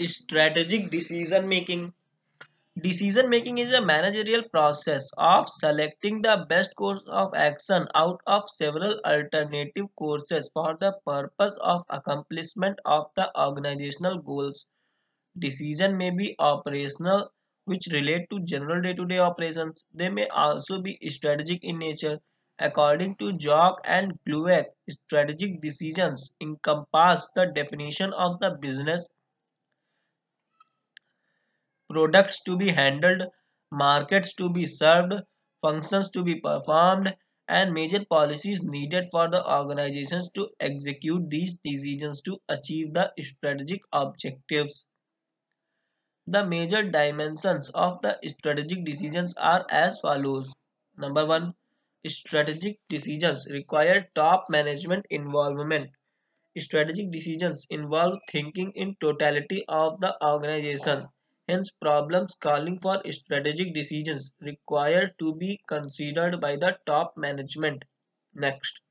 Strategic decision making. Decision making is a managerial process of selecting the best course of action out of several alternative courses for the purpose of accomplishment of the organizational goals. Decision may be operational, which relate to general day-to-day operations. They may also be strategic in nature. According to Jauch and Glueck, strategic decisions encompass the definition of the business products to be handled, markets to be served, functions to be performed, and major policies needed for the organizations to execute these decisions to achieve the strategic objectives. The major dimensions of the strategic decisions are as follows. Number one, strategic decisions require top management involvement. Strategic decisions involve thinking in totality of the organization Hence, problems calling for strategic decisions require to be considered by the top management. Next,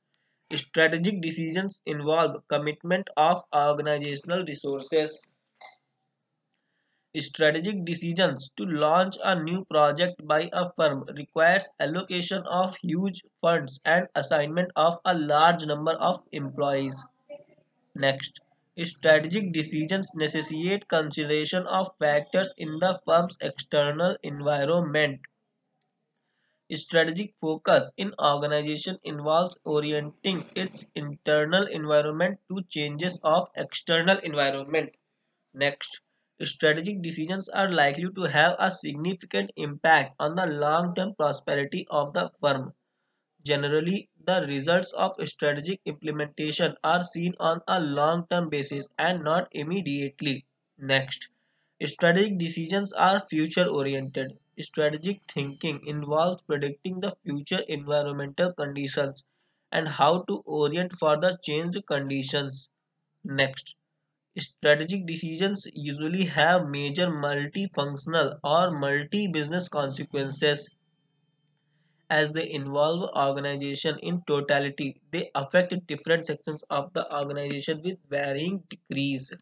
strategic decisions involve commitment of organizational resources. Strategic decisions to launch a new project by a firm requires allocation of huge funds and assignment of a large number of employees. Next, Strategic decisions necessitate consideration of factors in the firm's external environment. Strategic focus in organization involves orienting its internal environment to changes of external environment. Next, strategic decisions are likely to have a significant impact on the long-term prosperity of the firm. Generally, the results of strategic implementation are seen on a long-term basis and not immediately. Next, strategic decisions are future-oriented. Strategic thinking involves predicting the future environmental conditions and how to orient for the changed conditions. Next, strategic decisions usually have major multifunctional or multi-business consequences as they involve organization in totality. They affect different sections of the organization with varying degrees